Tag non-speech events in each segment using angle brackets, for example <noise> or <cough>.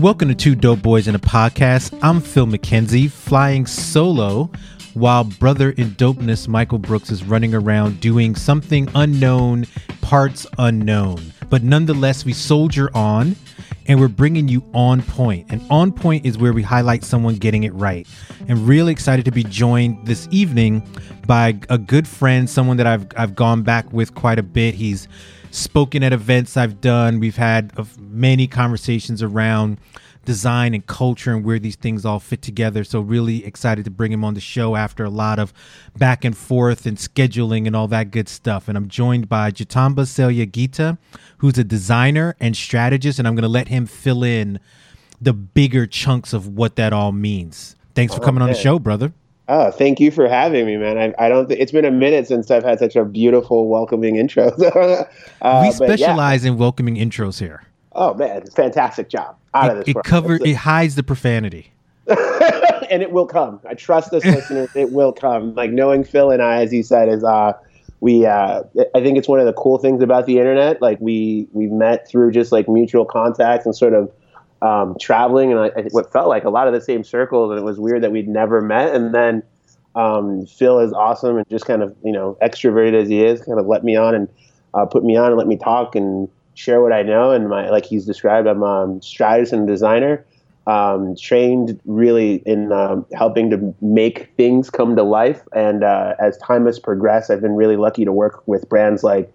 Welcome to Two Dope Boys in a Podcast. I'm Phil McKenzie, flying solo while brother in dopeness Michael Brooks is running around doing something unknown, parts unknown. But nonetheless, we soldier on and we're bringing you on point. And on point is where we highlight someone getting it right. And really excited to be joined this evening by a good friend, someone that I've I've gone back with quite a bit. He's spoken at events I've done. We've had uh, many conversations around design and culture and where these things all fit together. So really excited to bring him on the show after a lot of back and forth and scheduling and all that good stuff. And I'm joined by Jatamba Celia Gita, who's a designer and strategist, and I'm going to let him fill in the bigger chunks of what that all means. Thanks for coming on the show, brother. Oh, thank you for having me, man. I, I don't. Th- it's been a minute since I've had such a beautiful, welcoming intro. <laughs> uh, we specialize yeah. in welcoming intros here. Oh man, fantastic job! Out it, of this. It covers. It hides the profanity. <laughs> and it will come. I trust this listener. It will come. Like knowing Phil and I, as he said, is uh, we. Uh, I think it's one of the cool things about the internet. Like we we met through just like mutual contacts and sort of um, traveling, and I, what felt like a lot of the same circles. And it was weird that we'd never met. And then um, Phil is awesome and just kind of you know extroverted as he is, kind of let me on and uh, put me on and let me talk and share what I know. And my like he's described, I'm a um, strategist and designer, um, trained really in um, helping to make things come to life. And uh, as time has progressed, I've been really lucky to work with brands like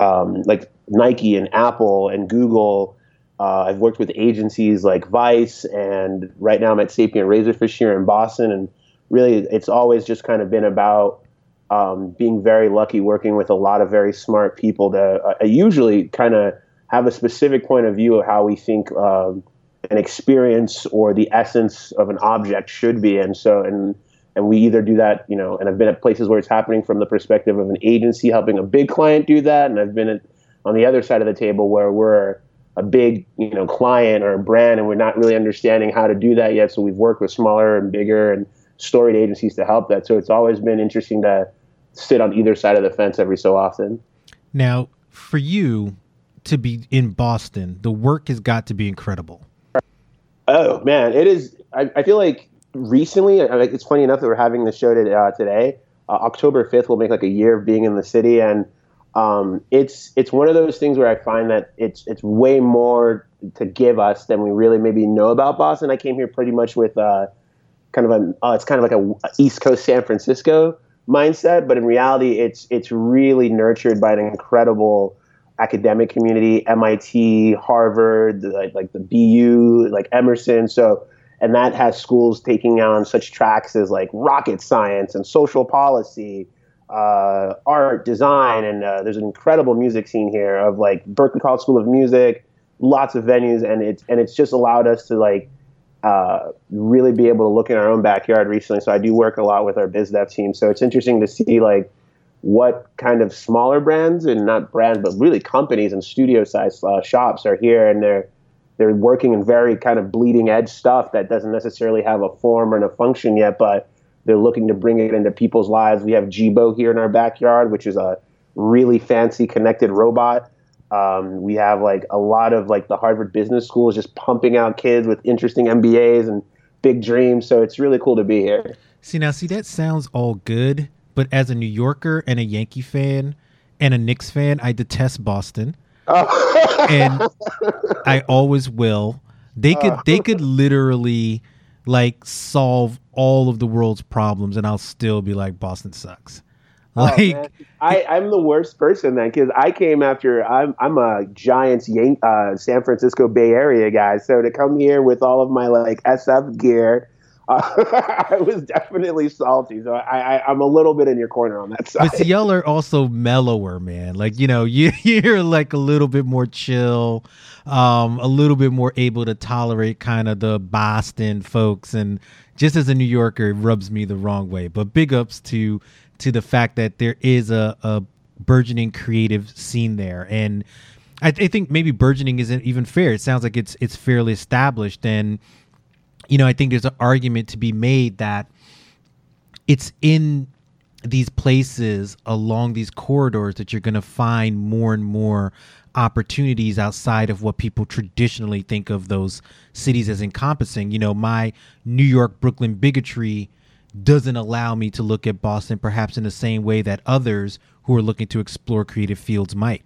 um, like Nike and Apple and Google. Uh, I've worked with agencies like Vice, and right now I'm at Sapient Razorfish here in Boston. And really, it's always just kind of been about um, being very lucky working with a lot of very smart people to uh, usually kind of have a specific point of view of how we think um, an experience or the essence of an object should be. And so, and and we either do that, you know, and I've been at places where it's happening from the perspective of an agency helping a big client do that, and I've been at, on the other side of the table where we're a big, you know, client or a brand, and we're not really understanding how to do that yet. So we've worked with smaller and bigger and storied agencies to help that. So it's always been interesting to sit on either side of the fence every so often. Now, for you to be in Boston, the work has got to be incredible. Oh man, it is. I, I feel like recently, it's funny enough that we're having the show to, uh, today. Uh, October fifth will make like a year of being in the city, and um, it's it's one of those things where I find that it's it's way more to give us than we really maybe know about Boston. I came here pretty much with uh, kind of a uh, it's kind of like a East Coast San Francisco mindset, but in reality, it's it's really nurtured by an incredible academic community, MIT, Harvard, like, like the BU, like Emerson. So, and that has schools taking on such tracks as like rocket science and social policy, uh, art, design, and uh, there's an incredible music scene here of like Berklee College School of Music, lots of venues, and it's and it's just allowed us to like uh, really be able to look in our own backyard recently. So I do work a lot with our biz dev team. So it's interesting to see like what kind of smaller brands and not brands, but really companies and studio size uh, shops are here and they're they're working in very kind of bleeding edge stuff that doesn't necessarily have a form or a function yet, but they're looking to bring it into people's lives. We have Jibo here in our backyard, which is a really fancy connected robot um, we have like a lot of like the Harvard Business School is just pumping out kids with interesting MBAs and big dreams. So it's really cool to be here. See now, see that sounds all good, but as a New Yorker and a Yankee fan and a Knicks fan, I detest Boston, oh. and <laughs> I always will. They could they could literally like solve all of the world's problems, and I'll still be like Boston sucks. Oh, like oh, I, I'm the worst person then because I came after I'm I'm a Giants Yan- uh, San Francisco Bay Area guy. So to come here with all of my like SF gear, uh, <laughs> I was definitely salty. So I, I am a little bit in your corner on that side. But y'all are also mellower, man. Like you know <laughs> you you're like a little bit more chill, um, a little bit more able to tolerate kind of the Boston folks and. Just as a New Yorker, it rubs me the wrong way. But big ups to to the fact that there is a, a burgeoning creative scene there and I, th- I, think maybe burgeoning isn't even fair it sounds like it's it's fairly established and you know i think there's an argument to be made that it's in these places along these corridors that you're going to find more and more opportunities outside of what people traditionally think of those cities as encompassing. You know, my New York Brooklyn bigotry doesn't allow me to look at Boston perhaps in the same way that others who are looking to explore creative fields might.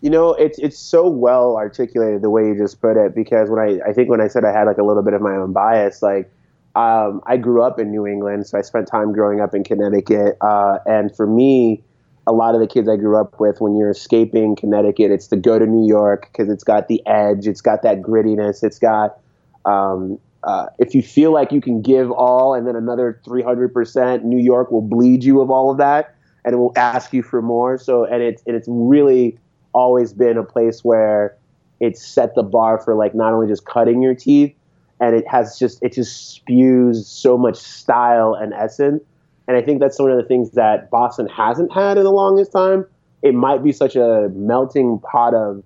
You know, it's it's so well articulated the way you just put it because when I I think when I said I had like a little bit of my own bias, like um, I grew up in New England, so I spent time growing up in Connecticut, uh, and for me, a lot of the kids I grew up with, when you're escaping Connecticut, it's to go to New York because it's got the edge, it's got that grittiness, it's got um, uh, if you feel like you can give all and then another 300%, New York will bleed you of all of that and it will ask you for more. So, and it's, and it's really always been a place where it's set the bar for like not only just cutting your teeth and it has just, it just spews so much style and essence. And I think that's one of the things that Boston hasn't had in the longest time. It might be such a melting pot of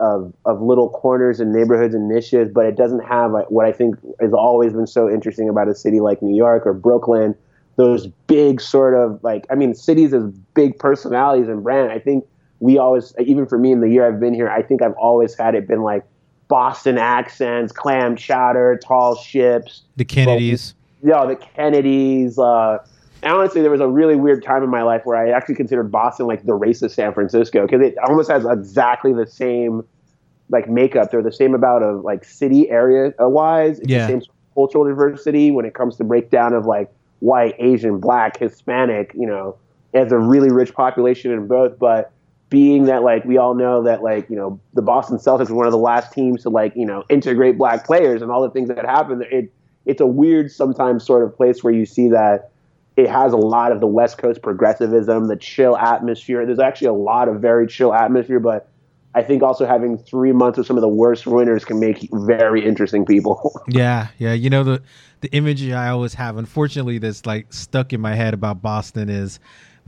of of little corners and neighborhoods and niches, but it doesn't have what I think has always been so interesting about a city like New York or Brooklyn. Those big sort of like I mean, cities as big personalities and brand. I think we always, even for me in the year I've been here, I think I've always had it been like Boston accents, clam chowder, tall ships, the Kennedys. yeah, the Kennedys. Uh, honestly, there was a really weird time in my life where I actually considered Boston like the race of San Francisco because it almost has exactly the same like makeup. They're the same about of like city area wise. It's yeah. the same cultural diversity when it comes to breakdown of like white, Asian, black, Hispanic. You know, it has a really rich population in both, but being that like we all know that like you know the Boston Celtics were one of the last teams to like you know integrate black players and all the things that happen. It it's a weird sometimes sort of place where you see that it has a lot of the West Coast progressivism, the chill atmosphere. There's actually a lot of very chill atmosphere, but I think also having three months of some of the worst winners can make very interesting people. <laughs> yeah, yeah. You know the the image I always have, unfortunately, that's like stuck in my head about Boston is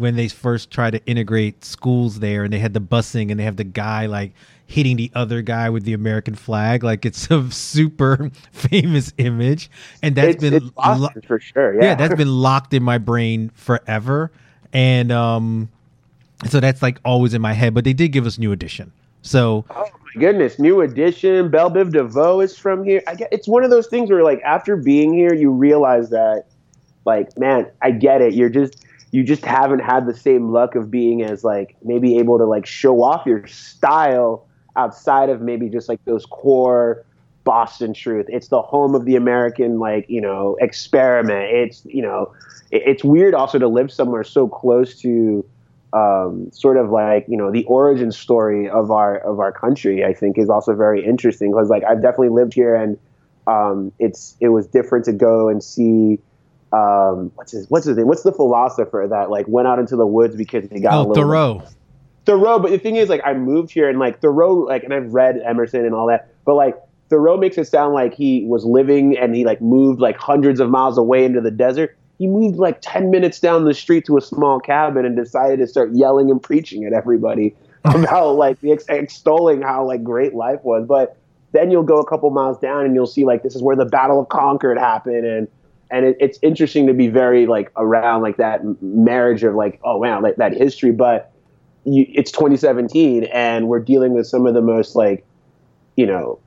when they first tried to integrate schools there, and they had the busing, and they have the guy like hitting the other guy with the American flag. Like it's a super <laughs> famous image, and that's it's, been it's lo- for sure. Yeah. yeah, that's been locked in my brain forever, and um, so that's like always in my head. But they did give us New Edition, so. Oh my goodness, New Edition, Bell Biv DeVoe is from here. I get it's one of those things where like after being here, you realize that, like, man, I get it. You're just you just haven't had the same luck of being as like maybe able to like show off your style outside of maybe just like those core Boston truth. It's the home of the American like, you know, experiment. It's, you know, it, it's weird also to live somewhere so close to um, sort of like, you know, the origin story of our of our country, I think is also very interesting because like I've definitely lived here and um, it's it was different to go and see um, what's his what's his name? What's the philosopher that like went out into the woods because he got oh, a little Thoreau. Thoreau, but the thing is, like, I moved here and like Thoreau, like, and I've read Emerson and all that, but like Thoreau makes it sound like he was living and he like moved like hundreds of miles away into the desert. He moved like ten minutes down the street to a small cabin and decided to start yelling and preaching at everybody <laughs> about like ex- extolling how like great life was. But then you'll go a couple miles down and you'll see like this is where the Battle of Concord happened and and it, it's interesting to be very like around like that marriage of like oh wow like that history. But you, it's 2017 and we're dealing with some of the most like you know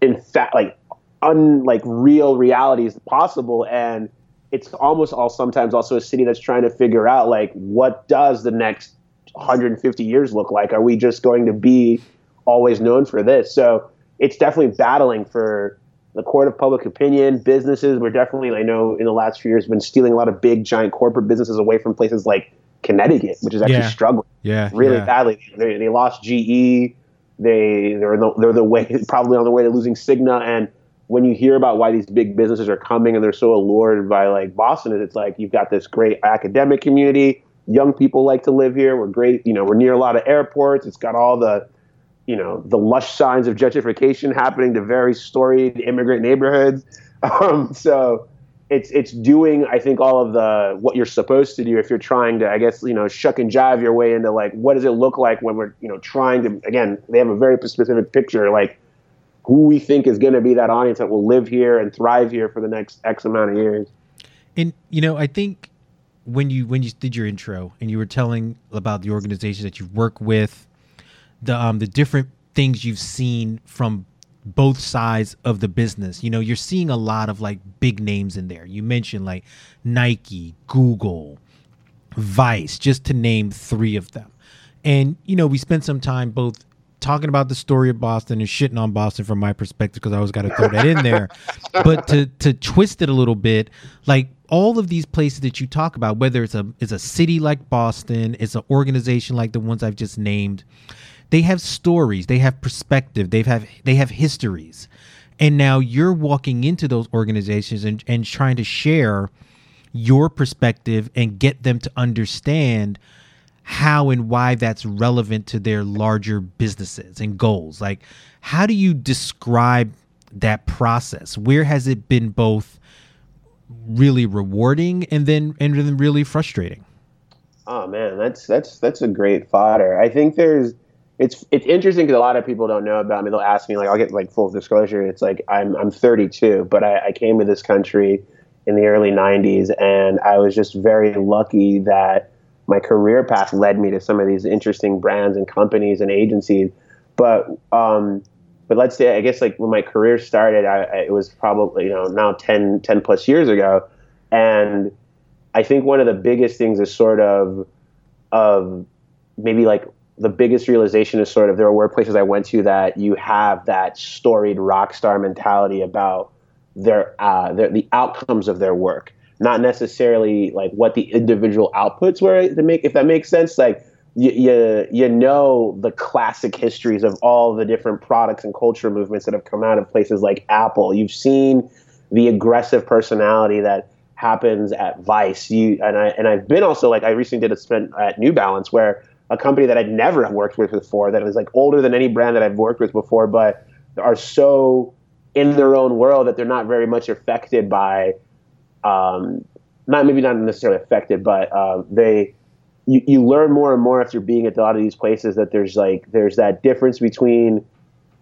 in fact like unlike real realities possible. And it's almost all sometimes also a city that's trying to figure out like what does the next 150 years look like? Are we just going to be always known for this? So it's definitely battling for the court of public opinion, businesses. We're definitely, I know, in the last few years, been stealing a lot of big, giant corporate businesses away from places like Connecticut, which is actually Yeah. struggling Yeah, really yeah. badly. They, they lost GE. They they're the, they're the way <laughs> probably on the way to losing Cigna. And when you hear about why these big businesses are coming and they're so allured by like Boston, it's like you've got this great academic community. Young people like to live here. We're great. You know, we're near a lot of airports. It's got all the you know the lush signs of gentrification happening to very storied immigrant neighborhoods. <laughs> Um, so it's it's doing I think all of the what you're supposed to do if you're trying to I guess you know shuck and jive your way into like what does it look like when we're you know trying to again they have a very specific picture like who we think is going to be that audience that will live here and thrive here for the next X amount of years. And you know, I think when you when you did your intro and you were telling about the organizations that you work with, the um the different things you've seen from both sides of the business. You know, you're seeing a lot of like big names in there. You mentioned like Nike, Google, Vice, just to name three of them. And, you know, we spent some time both talking about the story of Boston and shitting on Boston from my perspective because I always got to throw that in there. <laughs> But to to twist it a little bit, like all of these places that you talk about, whether it's a it's a city like Boston, it's an organization like the ones I've just named, they have stories, they have perspective, they have they have histories. And now you're walking into those organizations and, and trying to share your perspective and get them to understand how and why that's relevant to their larger businesses and goals. Like, how do you describe that process? Where has it been both really rewarding and then and then really frustrating? Oh man, that's that's that's a great fodder. I think there's it's it's interesting because a lot of people don't know about me. They'll ask me like I'll get like full disclosure. It's like I'm I'm 32, but I, I came to this country in the early 90s, and I was just very lucky that my career path led me to some of these interesting brands and companies and agencies. But um, but let's say I guess like when my career started, I, I, it was probably you know now 10, 10 plus years ago, and I think one of the biggest things is sort of of maybe like the biggest realization is sort of there were workplaces I went to that you have that storied rock star mentality about their, uh, their the outcomes of their work, not necessarily like what the individual outputs were to make if that makes sense. Like you, you you know the classic histories of all the different products and culture movements that have come out of places like Apple. You've seen the aggressive personality that happens at Vice. You and I and I've been also like I recently did a sprint at New Balance where a company that I'd never worked with before, that is like older than any brand that I've worked with before, but are so in their own world that they're not very much affected by, um, not maybe not necessarily affected, but uh, they, you, you learn more and more after being at a lot of these places that there's like there's that difference between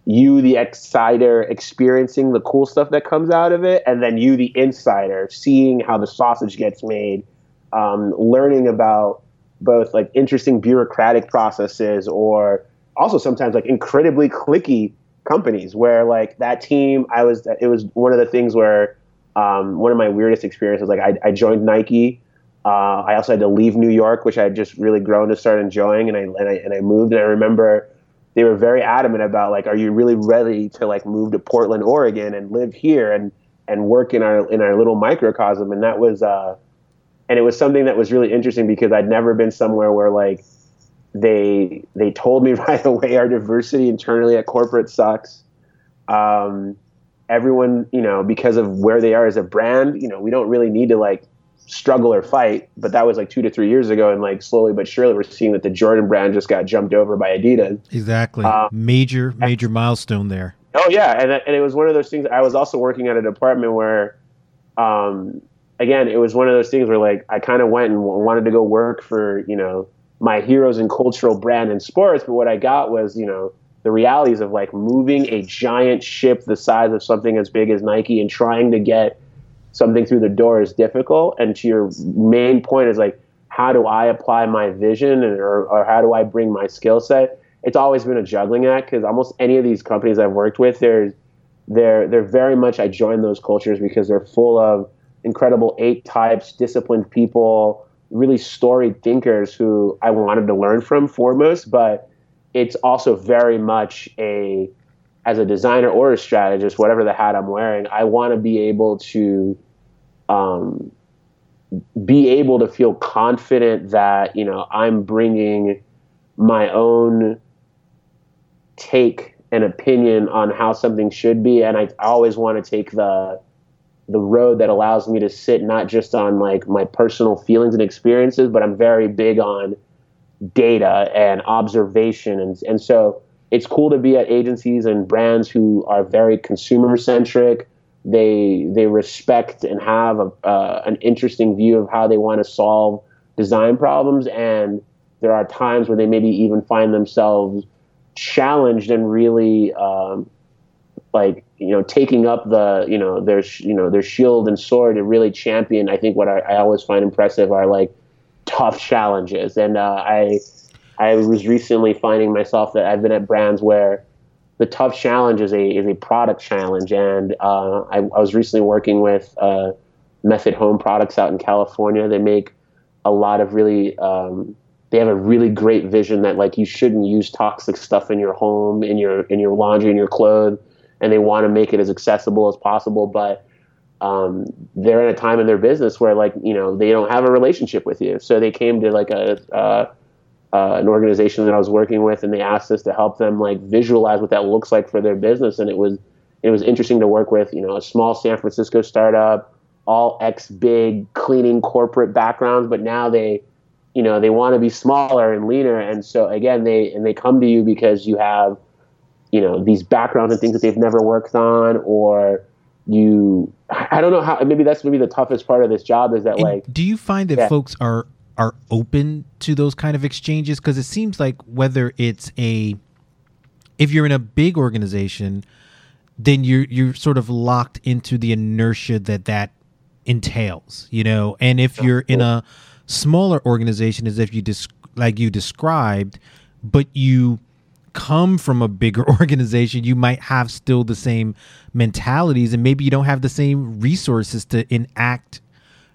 you the exciter experiencing the cool stuff that comes out of it and then you the insider seeing how the sausage gets made um, learning about both like interesting bureaucratic processes or also sometimes like incredibly cliquey companies where like that team I was it was one of the things where um, one of my weirdest experiences like I, I joined Nike uh, I also had to leave New York which I had just really grown to start enjoying and I, and I and I moved and I remember they were very adamant about like are you really ready to like move to Portland Oregon and live here and and work in our in our little microcosm? And that was uh, and it was something that was really interesting because I'd never been somewhere where like they they told me <laughs> right away our diversity internally at corporate sucks. Um, everyone, you know, because of where they are as a brand, you know, we don't really need to like struggle or fight. But that was like two to three years ago, and like slowly but surely, we're seeing that the Jordan brand just got jumped over by Adidas. Exactly, um, major major and, milestone there. Oh yeah, and and it was one of those things. I was also working at a department where, um, again, it was one of those things where like I kind of went and wanted to go work for you know my heroes and cultural brand in sports, but what I got was you know the realities of like moving a giant ship the size of something as big as Nike and trying to get something through the door is difficult. And to your main point is like, how do I apply my vision and, or, or how do I bring my skill set? It's always been a juggling act because almost any of these companies I've worked with, they're, they're, they're very much, I join those cultures because they're full of incredible eight types, disciplined people, really storied thinkers who I wanted to learn from foremost. But it's also very much a, as a designer or a strategist, whatever the hat I'm wearing, I want to be able to, um, be able to feel confident that you know I'm bringing my own take and opinion on how something should be, and I always want to take the the road that allows me to sit not just on like my personal feelings and experiences, but I'm very big on data and observation. And, and so it's cool to be at agencies and brands who are very consumer centric. They, they respect and have a, uh, an interesting view of how they want to solve design problems. And there are times where they maybe even find themselves challenged and really um, like you know taking up the you know their you know their shield and sword to really champion. I think what I, I always find impressive are like tough challenges, and uh, I I was recently finding myself that I've been at brands where the tough challenge is a is a product challenge, and uh, I, I, was recently working with uh, Method Home Products out in California. They make a lot of really um, they have a really great vision that like you shouldn't use toxic stuff in your home, in your in your laundry, in your clothes, and they want to make it as accessible as possible, but um, they're in a time in their business where like you know they don't have a relationship with you, so they came to like a uh, uh, an organization that I was working with, and they asked us to help them like visualize what that looks like for their business, and it was it was interesting to work with. You know, a small San Francisco startup, all ex big cleaning corporate backgrounds, but now they, you know, they want to be smaller and leaner, and so again, they and they come to you because you have, you know, these backgrounds and things that they've never worked on, or you I don't know how maybe that's maybe the toughest part of this job is that and like do you find that yeah. folks are are open to those kind of exchanges? Because it seems like whether it's a if you're in a big organization then you're you're sort of locked into the inertia that that entails you know? And if you're in a smaller organization as if you dis- like you described but you come from a bigger <laughs> organization you might have still the same mentalities and maybe you don't have the same resources to enact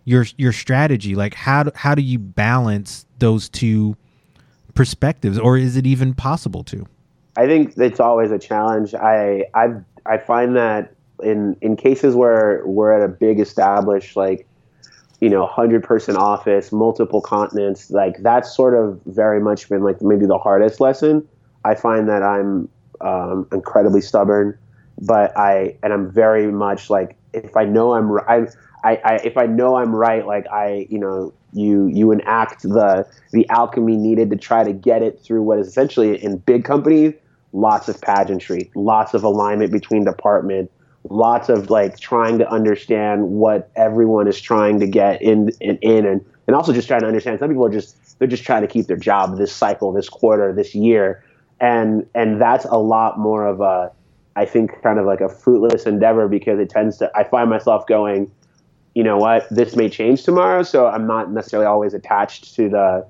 your your strategy. Like how do, how do you balance those two perspectives or is it even possible to? I think it's always a challenge. I i i find that in in cases where we're at a big established like you know 100 person office multiple continents like that's sort of very much been like maybe the hardest lesson i find that i'm um, incredibly stubborn but i and i'm very much like if i know i'm i'm I, I if I know I'm right, like I, you know, you you enact the the alchemy needed to try to get it through what is essentially in big companies, lots of pageantry, lots of alignment between departments, lots of like trying to understand what everyone is trying to get in in, in and and also just trying to understand some people are just they're just trying to keep their job this cycle, this quarter, this year. And and that's a lot more of a I think kind of like a fruitless endeavor because it tends to I find myself going you know what, this may change tomorrow. So I'm not necessarily always attached to the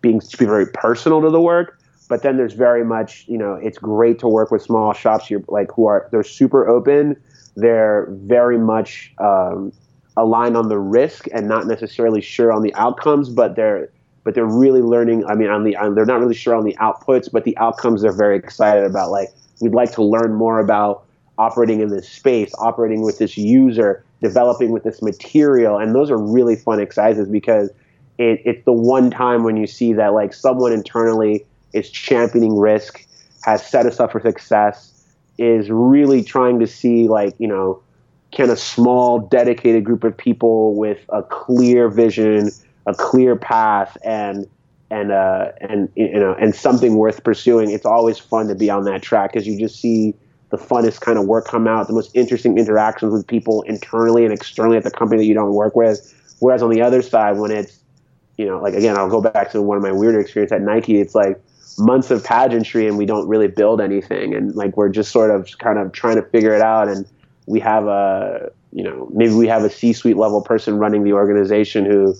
being to be very personal to the work. But then there's very much, you know, it's great to work with small shops. You're like who are they're super open. They're very much um, aligned on the risk and not necessarily sure on the outcomes, but they're but they're really learning. I mean, on the on, they're not really sure on the outputs, but the outcomes they're very excited about. Like we'd like to learn more about operating in this space, operating with this user, developing with this material. And those are really fun exercises because it, it's the one time when you see that like someone internally is championing risk, has set us up for success, is really trying to see like, you know, can a small dedicated group of people with a clear vision, a clear path and and uh and you know and something worth pursuing. It's always fun to be on that track because you just see the funnest kind of work come out, the most interesting interactions with people internally and externally at the company that you don't work with. Whereas on the other side, when it's, you know, like again, I'll go back to one of my weirder experiences at Nike. It's like months of pageantry and we don't really build anything, and like we're just sort of kind of trying to figure it out. And we have a, you know, maybe we have a C-suite level person running the organization who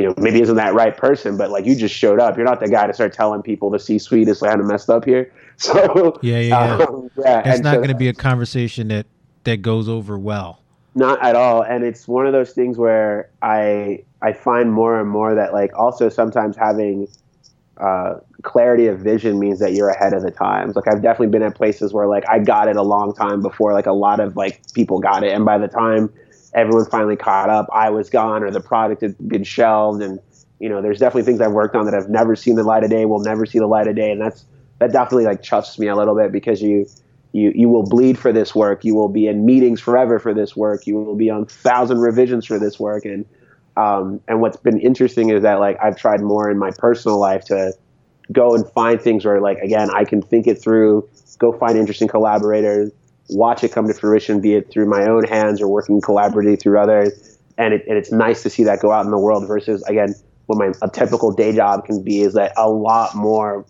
you know, maybe isn't that right person, but like you just showed up. You're not the guy to start telling people the C suite is kind of messed up here. <laughs> So yeah, yeah, yeah. Um, yeah. It's not so, going to be a conversation that that goes over well. Not at all, and it's one of those things where I I find more and more that like also sometimes having uh, clarity of vision means that you're ahead of the times. Like I've definitely been at places where like I got it a long time before like a lot of like people got it, and by the time everyone finally caught up. I was gone, or the product had been shelved, and you know, there's definitely things I've worked on that I've never seen the light of day, will never see the light of day, and that's that definitely like chuffs me a little bit because you you you will bleed for this work, you will be in meetings forever for this work, you will be on thousand revisions for this work, and um, and what's been interesting is that like I've tried more in my personal life to go and find things where like again I can think it through, go find interesting collaborators, watch it come to fruition, be it through my own hands or working collaboratively through others. And, it, and it's nice to see that go out in the world versus, again, what my a typical day job can be is that a lot more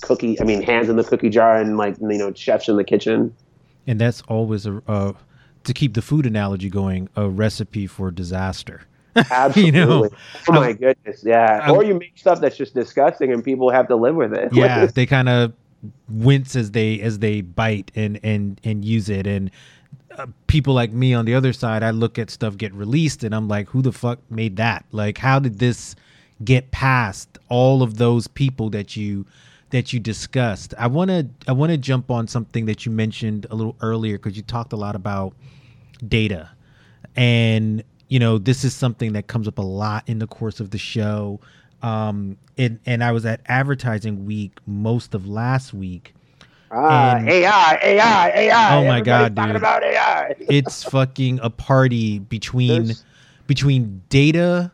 cookie, I mean, hands in the cookie jar and like, you know, chefs in the kitchen. And that's always a, uh, to keep the food analogy going, a recipe for disaster. Absolutely. <laughs> you know, oh my goodness, yeah. I'm, or you make stuff that's just disgusting and people have to live with it. Yeah, <laughs> they kind of wince as they as they bite and and and use it. And uh, people like me on the other side i look at stuff get released and i'm like who the fuck made that? Like how did this get past all of those people that you that you discussed? I want to i want to jump on something that you mentioned a little earlier because you talked a lot about data. And you know this is something that comes up a lot in the course of the show um, and and I was at advertising week most of last week. Ah, AI, AI, AI. Oh my god, dude! About AI. <laughs> it's fucking a party between There's... between data,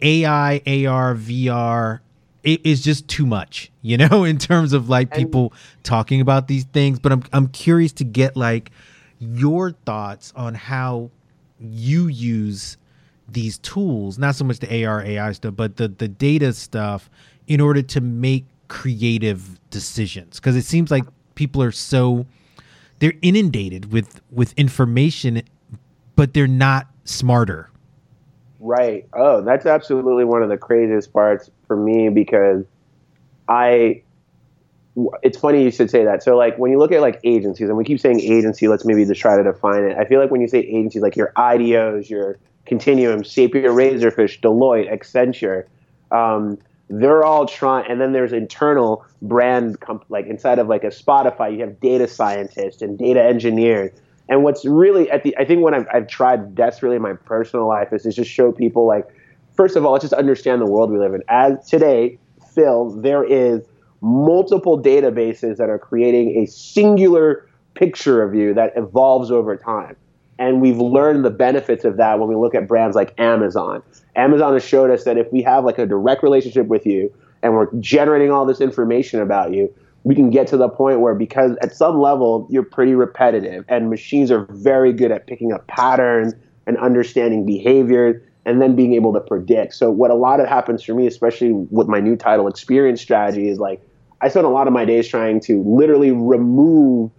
AI, AR, VR. It is just too much, you know, <laughs> in terms of like people and... talking about these things. But I'm I'm curious to get like your thoughts on how you use these tools, not so much the AR AI stuff, but the the data stuff in order to make creative decisions because it seems like people are so they're inundated with with information but they're not smarter. Right. Oh, that's absolutely one of the craziest parts for me because I it's funny you should say that. So like when you look at like agencies and we keep saying agency, let's maybe just try to define it. I feel like when you say agencies like your IDEOs, your Continuum, Sapient Razorfish, Deloitte, Accenture. Um, they're all trying, and then there's internal brand, comp- like inside of like a Spotify, you have data scientists and data engineers. And what's really at the, I think what I've, I've tried desperately in my personal life is to just show people like, first of all, let's just understand the world we live in. As today, Phil, there is multiple databases that are creating a singular picture of you that evolves over time. And we've learned the benefits of that when we look at brands like Amazon. Amazon has showed us that if we have like a direct relationship with you and we're generating all this information about you, we can get to the point where because at some level you're pretty repetitive and machines are very good at picking up patterns and understanding behavior and then being able to predict. So what a lot of happens for me, especially with my new title experience strategy, is like I spend a lot of my days trying to literally remove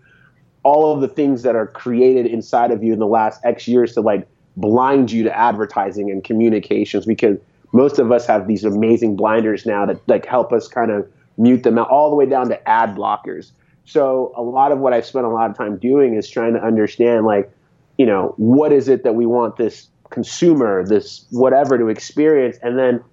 all of the things that are created inside of you in the last X years to like blind you to advertising and communications because most of us have these amazing blinders now that like help us kind of mute them out all the way down to ad blockers. So a lot of what I've spent a lot of time doing is trying to understand like, you know, what is it that we want this consumer, this whatever to experience and then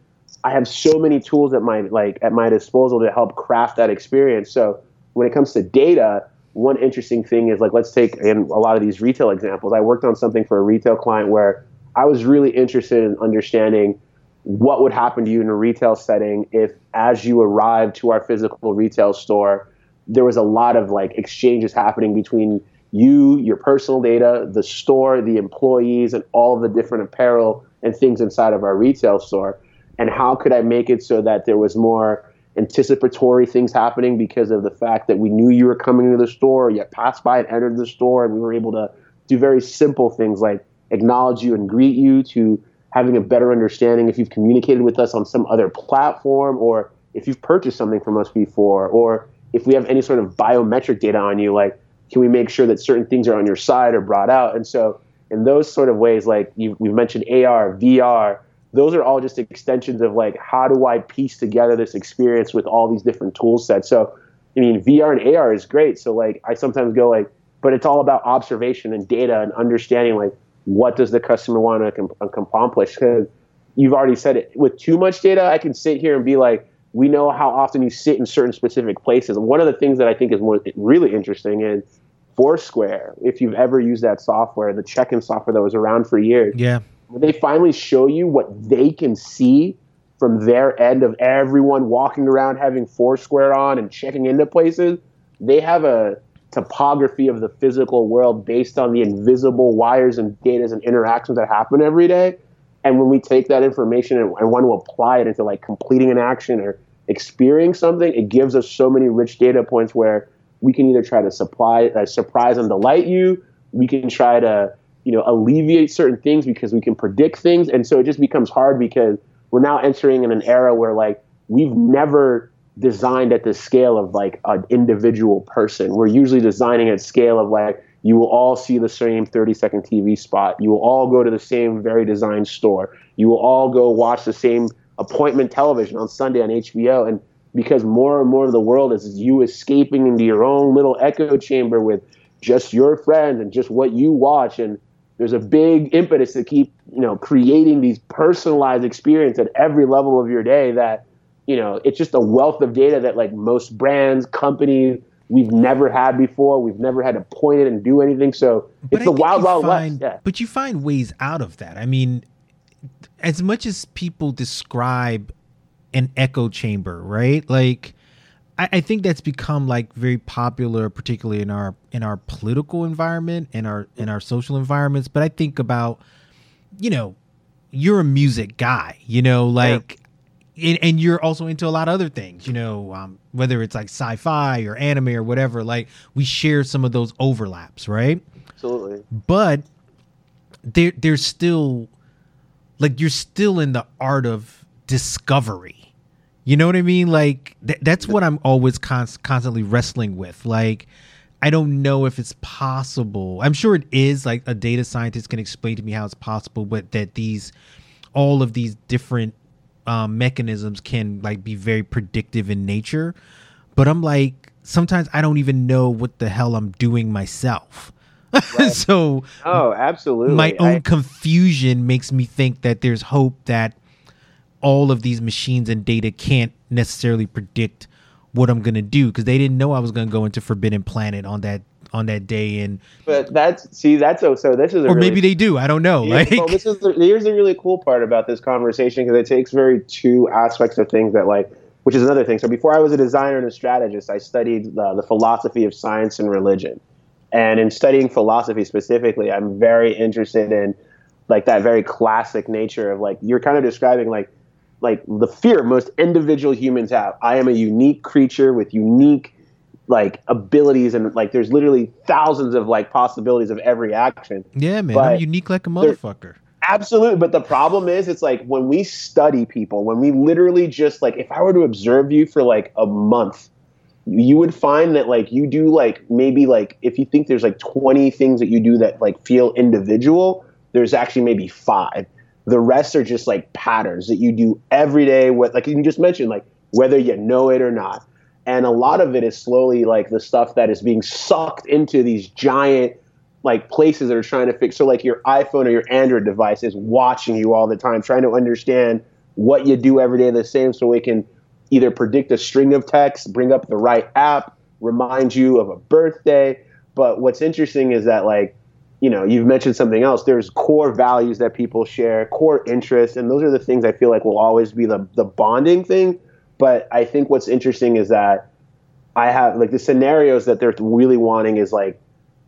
I have so many tools at my like at my disposal to help craft that experience. So when it comes to data, one interesting thing is like let's take in a lot of these retail examples. I worked on something for a retail client where I was really interested in understanding what would happen to you in a retail setting if as you arrived to our physical retail store there was a lot of like exchanges happening between you, your personal data, the store, the employees, and all the different apparel and things inside of our retail store. And how could I make it so that there was more anticipatory things happening because of the fact that we knew you were coming to the store, yet passed by and entered the store, and we were able to do very simple things like acknowledge you and greet you to having a better understanding if you've communicated with us on some other platform or if you've purchased something from us before or if we have any sort of biometric data on you like can we make sure that certain things are on your side or brought out? And so in those sort of ways like you, we've mentioned ar vr those are all just extensions of like how do I piece together this experience with all these different tool sets. So I mean VR and AR is great. So like I sometimes go like, but it's all about observation and data and understanding like what does the customer want to com- accomplish? Because you've already said it. With too much data i can sit here and be like we know how often you sit in certain specific places. And one of the things that i think is more really interesting is foursquare if you've ever used that software the check-in software that was around for years. Yeah when they finally show you what they can see from their end of everyone walking around having Foursquare on and checking into places, they have a topography of the physical world based on the invisible wires and data and interactions that happen every day. And when we take that information and, and want to apply it into like completing an action or experiencing something, it gives us so many rich data points where we can either try to supply, uh, surprise and delight you. We can try to you know alleviate certain things because we can predict things and so it just becomes hard because we're now entering in an era where like we've never designed at the scale of like an individual person we're usually designing at scale of like You will all see the same 30 second TV spot. You will all go to the same very designed store. You will all go watch the same appointment television on Sunday on HBO. And because more and more of the world is you escaping into your own little echo chamber with just your friends and just what you watch. And there's a big impetus to keep, you know, creating these personalized experience at every level of your day that, you know, it's just a wealth of data that like most brands, companies, we've never had before. We've never had to point it and do anything. So But it's I the wild, wild find- west. Yeah. But you find ways out of that. I mean, as much as people describe an echo chamber, right? Like, I, I think that's become like very popular, particularly in our in our political environment and our in our social environments. But I think about, you know, you're a music guy, you know, like. And, and you're also into a lot of other things, you know, um, whether it's like sci-fi or anime or whatever. Like we share some of those overlaps, right? Absolutely. but there there's still like you're still in the art of discovery you know what i mean? Like th- that's what i'm always const- constantly wrestling with. Like i don't know if it's possible. I'm sure it is like a data scientist can explain to me how it's possible but that these all of these different um, mechanisms can like be very predictive in nature. But i'm like sometimes i don't even know what the hell i'm doing myself. <laughs> So Oh, absolutely. my own I- confusion makes me think that there's hope that all of these machines and data can't necessarily predict what I'm gonna do because they didn't know I was gonna go into Forbidden Planet on that on that day and but that's see that's oh so this is a or really maybe they do I don't know Yeah, like well, this is the, here's the really cool part about this conversation because it takes very two aspects of things that like, which is another thing. So before I was a designer and a strategist, I studied uh, the philosophy of science and religion, and in studying philosophy specifically, I'm very interested in like that very classic nature of like you're kind of describing like like the fear most individual humans have. I am a unique creature with unique like abilities and like there's literally thousands of like possibilities of every action. yeah man I'm unique like a motherfucker Absolutely, but the problem is, it's like when we study people, when we literally just like, if I were to observe you for like a month, you would find that like you do like maybe like if you think there's like 20 things that you do that like feel individual, there's actually maybe five. The rest are just like patterns that you do every day. What like you just mentioned, like whether you know it or not, and a lot of it is slowly like the stuff that is being sucked into these giant like places that are trying to fix so like your iphone or your android device is watching you all the time trying to understand what you do every day the same so it can either predict a string of texts bring up the right app remind you of a birthday but what's interesting is that like you know you've mentioned something else. There's core values that people share core interests and those are the things i feel like will always be the the bonding thing. But i think what's interesting is that i have like the scenarios that they're really wanting is like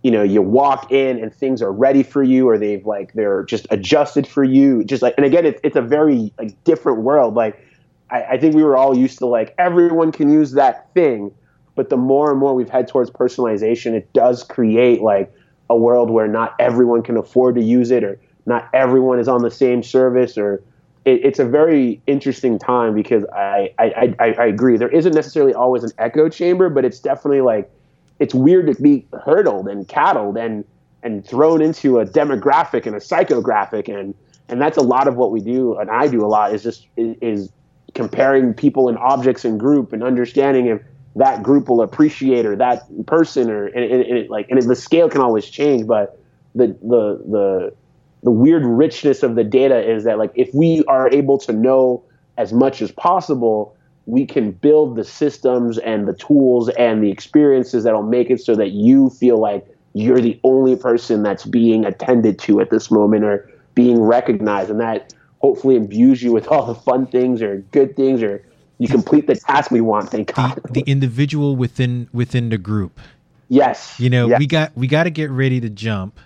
you know you walk in and things are ready for you or they've like they're just adjusted for you. Just like and again it's, it's a very like different world. Like I, I think we were all used to like everyone can use that thing. But the more and more we've head towards personalization it does create like a world where not everyone can afford to use it or not everyone is on the same service or it, it's a very interesting time because I, I, I, I agree. There isn't necessarily always an echo chamber but it's definitely like it's weird to be hurdled and cattled and and thrown into a demographic and a psychographic. And and that's a lot of what we do and I do a lot is just is, is comparing people and objects and group and understanding if that group will appreciate or that person or and, and, and it, like and it, the scale can always change but the the the the weird richness of the data is that like if we are able to know as much as possible we can build the systems and the tools and the experiences that'll make it so that you feel like you're the only person that's being attended to at this moment or being recognized. And that hopefully imbues you with all the fun things or good things or you complete the task we want thank god. the, the individual within within the group. Yes. You know yes. we got we got to get ready to jump.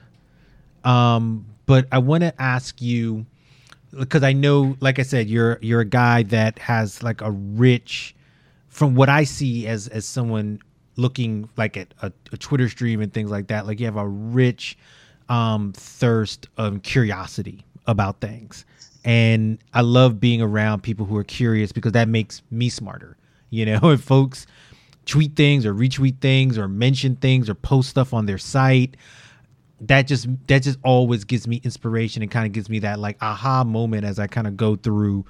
Um but i want to ask you because i know like i said you're you're a guy that has like a rich from what i see as as someone looking like at a, a twitter stream and things like that like you have a rich um thirst of curiosity about things and i love being around people who are curious because that makes me smarter you know <laughs> if folks tweet things or retweet things or mention things or post stuff on their site that just that just always gives me inspiration and kind of gives me that like aha moment as I kind of go through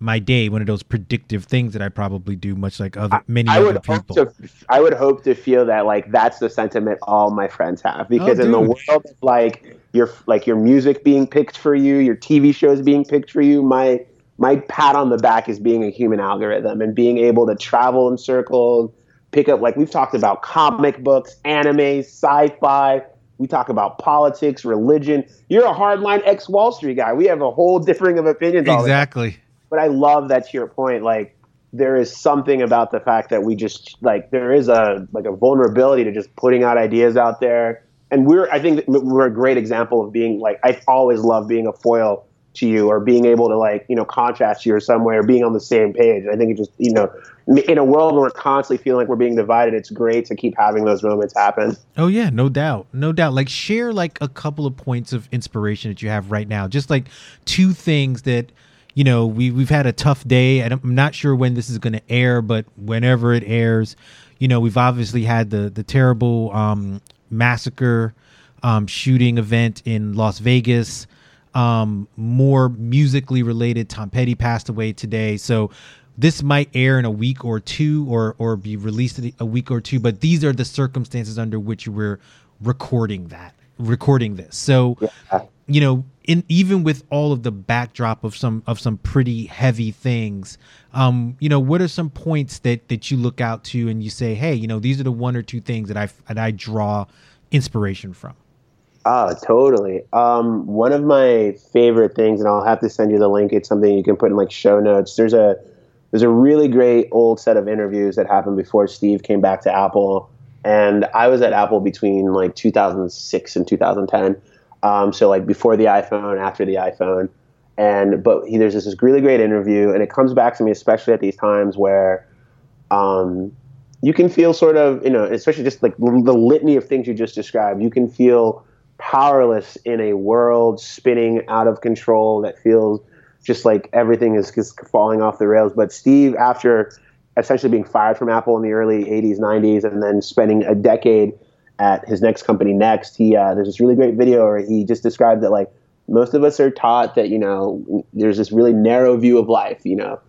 my day. One of those predictive things that I probably do, much like other many I other would people. Hope to, I would hope to feel that like that's the sentiment all my friends have because Oh, in the world of like your like your music being picked for you, your TV shows being picked for you, my my pat on the back is being a human algorithm and being able to travel in circles, pick up like we've talked about comic books, anime, sci-fi. We talk about politics, religion. You're a hardline ex Wall Street guy. We have a whole differing of opinions. all the time exactly. but I love that to your point, like there is something about the fact that we just like there is a like a vulnerability to just putting out ideas out there. And we're I think we're a great example of being like I've always love being a foil to you or being able to like, you know, contrast you or somewhere, being on the same page. I think it just, you know, in a world where we're constantly feeling like we're being divided, it's great to keep having those moments happen. Oh yeah, no doubt, no doubt. Like share like a couple of points of inspiration that you have right now. Just like two things that you know we we've had a tough day, I'm not sure when this is going to air, but whenever it airs, you know we've obviously had the the terrible um, massacre um, shooting event in Las Vegas. Um, more musically related, Tom Petty passed away today, so this might air in a week or two or or be released a week or two but these are the circumstances under which we're recording that recording this so Yeah. you know in even with all of the backdrop of some of some pretty heavy things um you know what are some points that that you look out to and you say hey you know these are the one or two things that i that i draw inspiration from Oh, totally. Um, one of my favorite things, and I'll have to send you the link. It's something you can put in like show notes. There's a there's a really great old set of interviews that happened before Steve came back to Apple, and I was at Apple between like 2006 and 2010. Um, so like before the iPhone, after the iPhone, and but he, there's this, this really great interview, and it comes back to me especially at these times where um, you can feel sort of, you know, especially just like the litany of things you just described, you can feel powerless in a world spinning out of control that feels just like everything is just falling off the rails. But Steve, after essentially being fired from Apple in the early 80s, 90s, and then spending a decade at his next company, Next, he uh, there's this really great video where he just described that like most of us are taught that you know there's this really narrow view of life, you know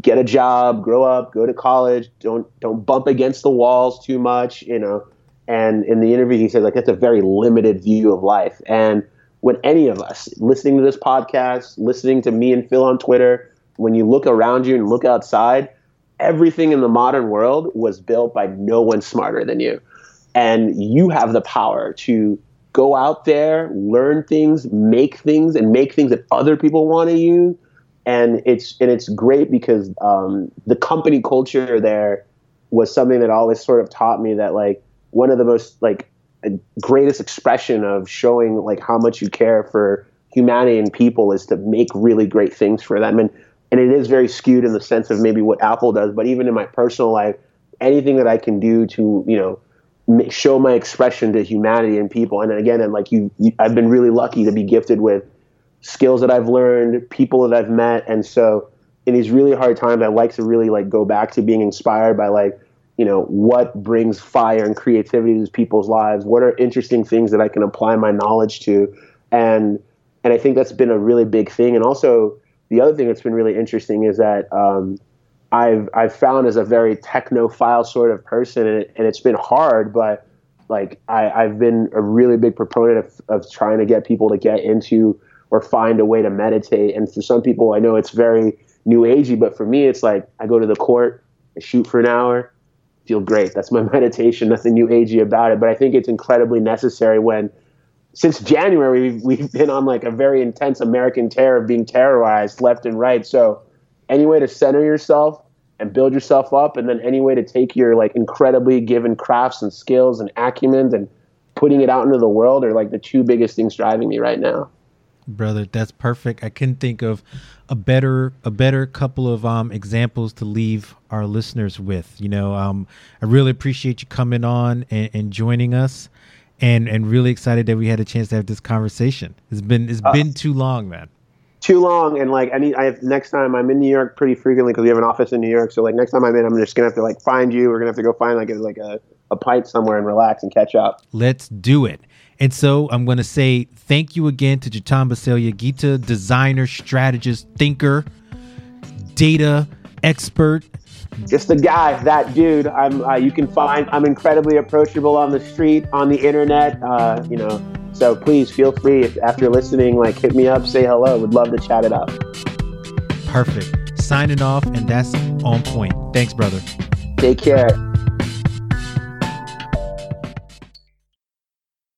get a job, grow up, go to college, don't don't bump against the walls too much, you know. And in the interview, he said like that's a very limited view of life. And when any of us listening to this podcast, listening to me and Phil on Twitter, when you look around you and look outside, everything in the modern world was built by no one smarter than you. And you have the power to go out there, learn things, make things, and make things that other people want to use and it's and it's great because um, the company culture there was something that always sort of taught me that like one of the most like greatest expression of showing like how much you care for humanity and people is to make really great things for them. And and it is very skewed in the sense of maybe what Apple does but even in my personal life anything that I can do to you know show my expression to humanity and people and again and like you, you I've been really lucky to be gifted with skills that I've learned, people that I've met, and so in these really hard times, I like to really like go back to being inspired by like, you know, what brings fire and creativity to people's lives. What are interesting things that I can apply my knowledge to, and and I think that's been a really big thing. And also the other thing that's been really interesting is that um, I've I've found as a very technophile sort of person, and, it, it's been hard, but like I, I've been a really big proponent of, of trying to get people to get into or find a way to meditate. And for some people, I know it's very new agey, but for me, it's like I go to the court, I shoot for an hour, feel great. That's my <laughs> meditation. Nothing new agey about it. But I think it's incredibly necessary when, since January, we've, we've been on like a very intense American terror of being terrorized left and right. So, any way to center yourself and build yourself up, and then any way to take your like incredibly given crafts and skills and acumen and putting it out into the world are like the two biggest things driving me right now. brother that's perfect. I couldn't think of a better a better couple of um examples to leave our listeners with you know um i really appreciate you coming on and, and joining us and and really excited that we had a chance to have this conversation. It's been it's been too long man too long. And like any, I have next time I'm in New York pretty frequently because we have an office in New York. So like next time I'm in, I'm just gonna have to like find you. We're gonna have to go find like a, like a, a pint somewhere and relax and catch up. Let's do it. And so I'm to say thank you again to Jetan Basalia, Gita designer, strategist, thinker, data expert. Just the guy, that dude. I'm. Uh, you can find. I'm incredibly approachable on the street, on the internet. Uh, you know. So please feel free if, after listening, like hit me up, say hello. Would love to chat it up. Perfect. Signing off, and that's on point. Thanks, brother. Take care.